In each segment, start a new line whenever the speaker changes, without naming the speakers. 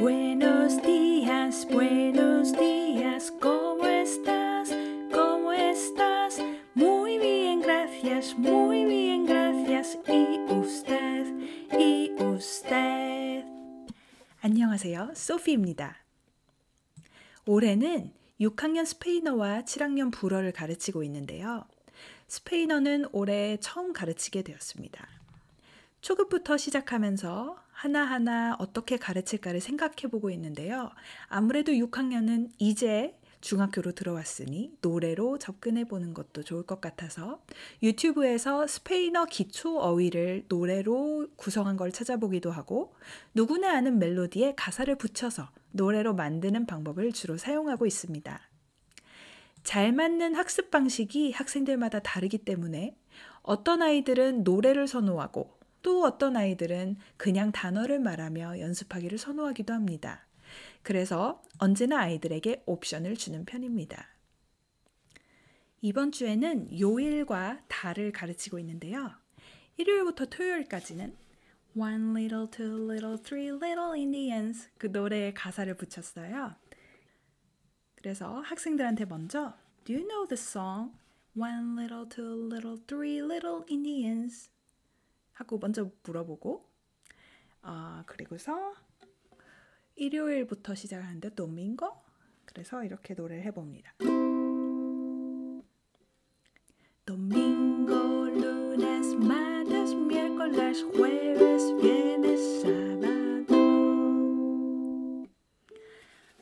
Buenos días, buenos días, ¿cómo estás? ¿Cómo estás? Muy bien, gracias, muy bien, gracias. ¿Y usted? ¿Y usted? 안녕하세요, 소피입니다. 올해는 6학년 스페인어와 7학년 불어를 가르치고 있는데요. 스페인어는 올해 처음 가르치게 되었습니다. 초급부터 시작하면서 하나하나 어떻게 가르칠까를 생각해 보고 있는데요. 아무래도 6학년은 이제 중학교로 들어왔으니 노래로 접근해 보는 것도 좋을 것 같아서 유튜브에서 스페인어 기초 어휘를 노래로 구성한 걸 찾아보기도 하고 누구나 아는 멜로디에 가사를 붙여서 노래로 만드는 방법을 주로 사용하고 있습니다. 잘 맞는 학습 방식이 학생들마다 다르기 때문에 어떤 아이들은 노래를 선호하고 또 어떤 아이들은 그냥 단어를 말하며 연습하기를 선호하기도 합니다. 그래서 언제나 아이들에게 옵션을 주는 편입니다. 이번 주에는 요일과 달을 가르치고 있는데요. 일요일부터 토요일까지는 One little, two little, three little Indians 그 노래에 가사를 붙였어요. 그래서 학생들한테 먼저 Do you know the song One little, two little, three little Indians 하고 먼저 물어보고 어, 그리고서 일요일부터 시작하는데 도밍고 그래서 이렇게 노래를 해봅니다. Domingo, lunes, martes, miércoles.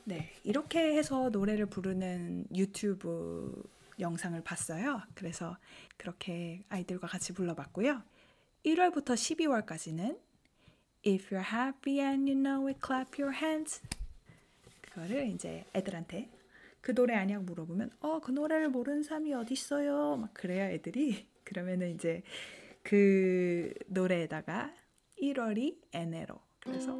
네, 이렇게 해서 노래를 부르는 유튜브 영상을 봤어요. 그래서 그렇게 아이들과 같이 불러봤고요. 1월부터 12월까지는 If you're happy and you know it, clap your hands. 그거를 이제 애들한테 그 노래 아냐고 물어보면 어 그 노래를 모르는 사람이 어디 있어요? 막 그래야 애들이 그러면은 이제 그 노래에다가 1월이 에네로 그래서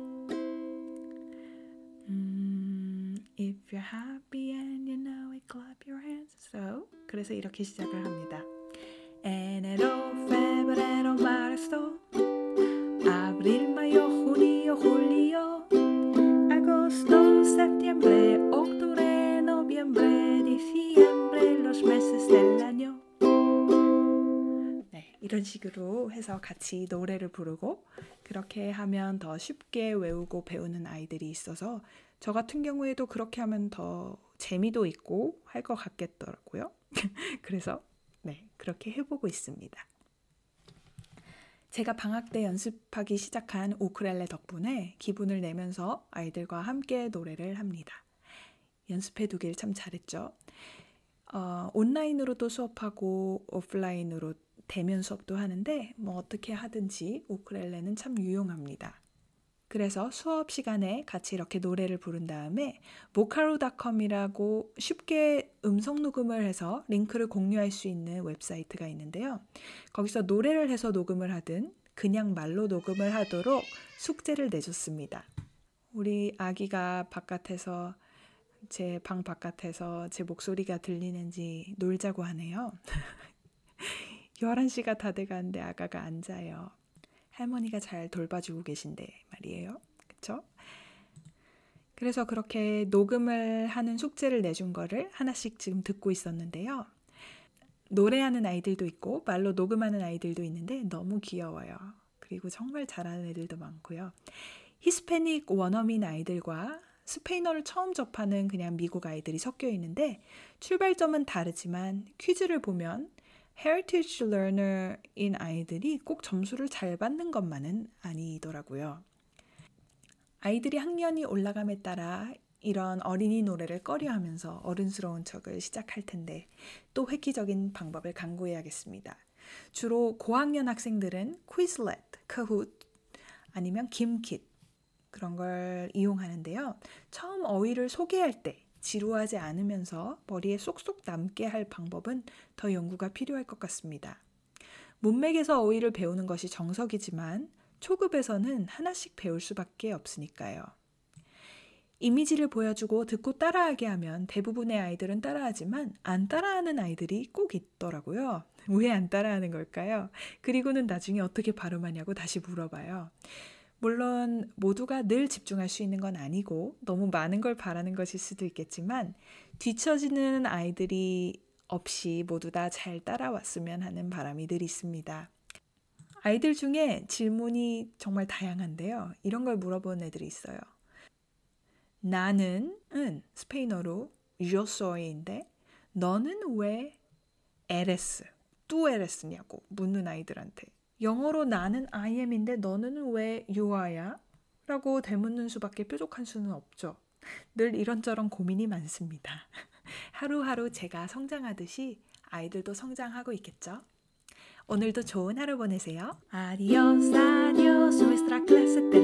음, If you're happy and you know it, clap your hands. So 그래서 이렇게 시작을 합니다. Febrero, 이런 식으로 해서 같이 노래를 부르고 그렇게 하면 더 쉽게 외우고 배우는 아이들이 있어서 저 같은 경우에도 그렇게 하면 더 재미도 있고 할 것 같겠더라고요. 그래서 네, 그렇게 해보고 있습니다. 제가 방학 때 연습하기 시작한 우크렐레 덕분에 기분을 내면서 아이들과 함께 노래를 합니다. 연습해 두길 참 잘했죠. 어, 온라인으로도 수업하고 오프라인으로 대면 수업도 하는데 뭐 어떻게 하든지 우크렐레는 참 유용합니다. 그래서 수업 시간에 같이 이렇게 노래를 부른 다음에 보카로닷컴이라고 쉽게 음성 녹음을 해서 링크를 공유할 수 있는 웹사이트가 있는데요. 거기서 노래를 해서 녹음을 하든 그냥 말로 녹음을 하도록 숙제를 내줬습니다. 우리 아기가 바깥에서 제 방 바깥에서 제 목소리가 들리는지 놀자고 하네요. 11시가 다 돼가는데 아가가 안 자요. 할머니가 잘 돌봐주고 계신데 말이에요. 그쵸? 그래서 그렇게 녹음을 하는 숙제를 내준 거를 하나씩 지금 듣고 있었는데요. 노래하는 아이들도 있고 말로 녹음하는 아이들도 있는데 너무 귀여워요. 그리고 정말 잘하는 애들도 많고요. 히스패닉 원어민 아이들과 스페인어를 처음 접하는 그냥 미국 아이들이 섞여 있는데 출발점은 다르지만 퀴즈를 보면 Heritage Learner인 아이들이 꼭 점수를 잘 받는 것만은 아니더라고요. 아이들이 학년이 올라감에 따라 이런 어린이 노래를 꺼려 하면서 어른스러운 척을 시작할 텐데 또 획기적인 방법을 강구해야겠습니다. 주로 고학년 학생들은 퀴즐렛, 카훗 아니면 김킷 그런 걸 이용하는데요. 처음 어휘를 소개할 때 지루하지 않으면서 머리에 쏙쏙 남게 할 방법은 더 연구가 필요할 것 같습니다. 문맥에서 어휘를 배우는 것이 정석이지만 초급에서는 하나씩 배울 수밖에 없으니까요. 이미지를 보여주고 듣고 따라하게 하면 대부분의 아이들은 따라하지만 안 따라하는 아이들이 꼭 있더라고요. 왜 안 따라하는 걸까요? 그리고는 나중에 어떻게 발음하냐고 다시 물어봐요. 물론 모두가 늘 집중할 수 있는 건 아니고 너무 많은 걸 바라는 것일 수도 있겠지만 뒤처지는 아이들이 없이 모두 다 잘 따라왔으면 하는 바람이 늘 있습니다. 아이들 중에 질문이 정말 다양한데요. 이런 걸 물어보는 애들이 있어요. 나는 은 스페인어로 yo soy인데 너는 왜 eres, tú eres냐고 묻는 아이들한테 영어로 나는 I am인데 너는 왜 you are야? 라고 되묻는 수밖에 뾰족한 수는 없죠. 늘 이런저런 고민이 많습니다. 하루하루 제가 성장하듯이 아이들도 성장하고 있겠죠? 오늘도 좋은 하루 보내세요. Adiós, adiós.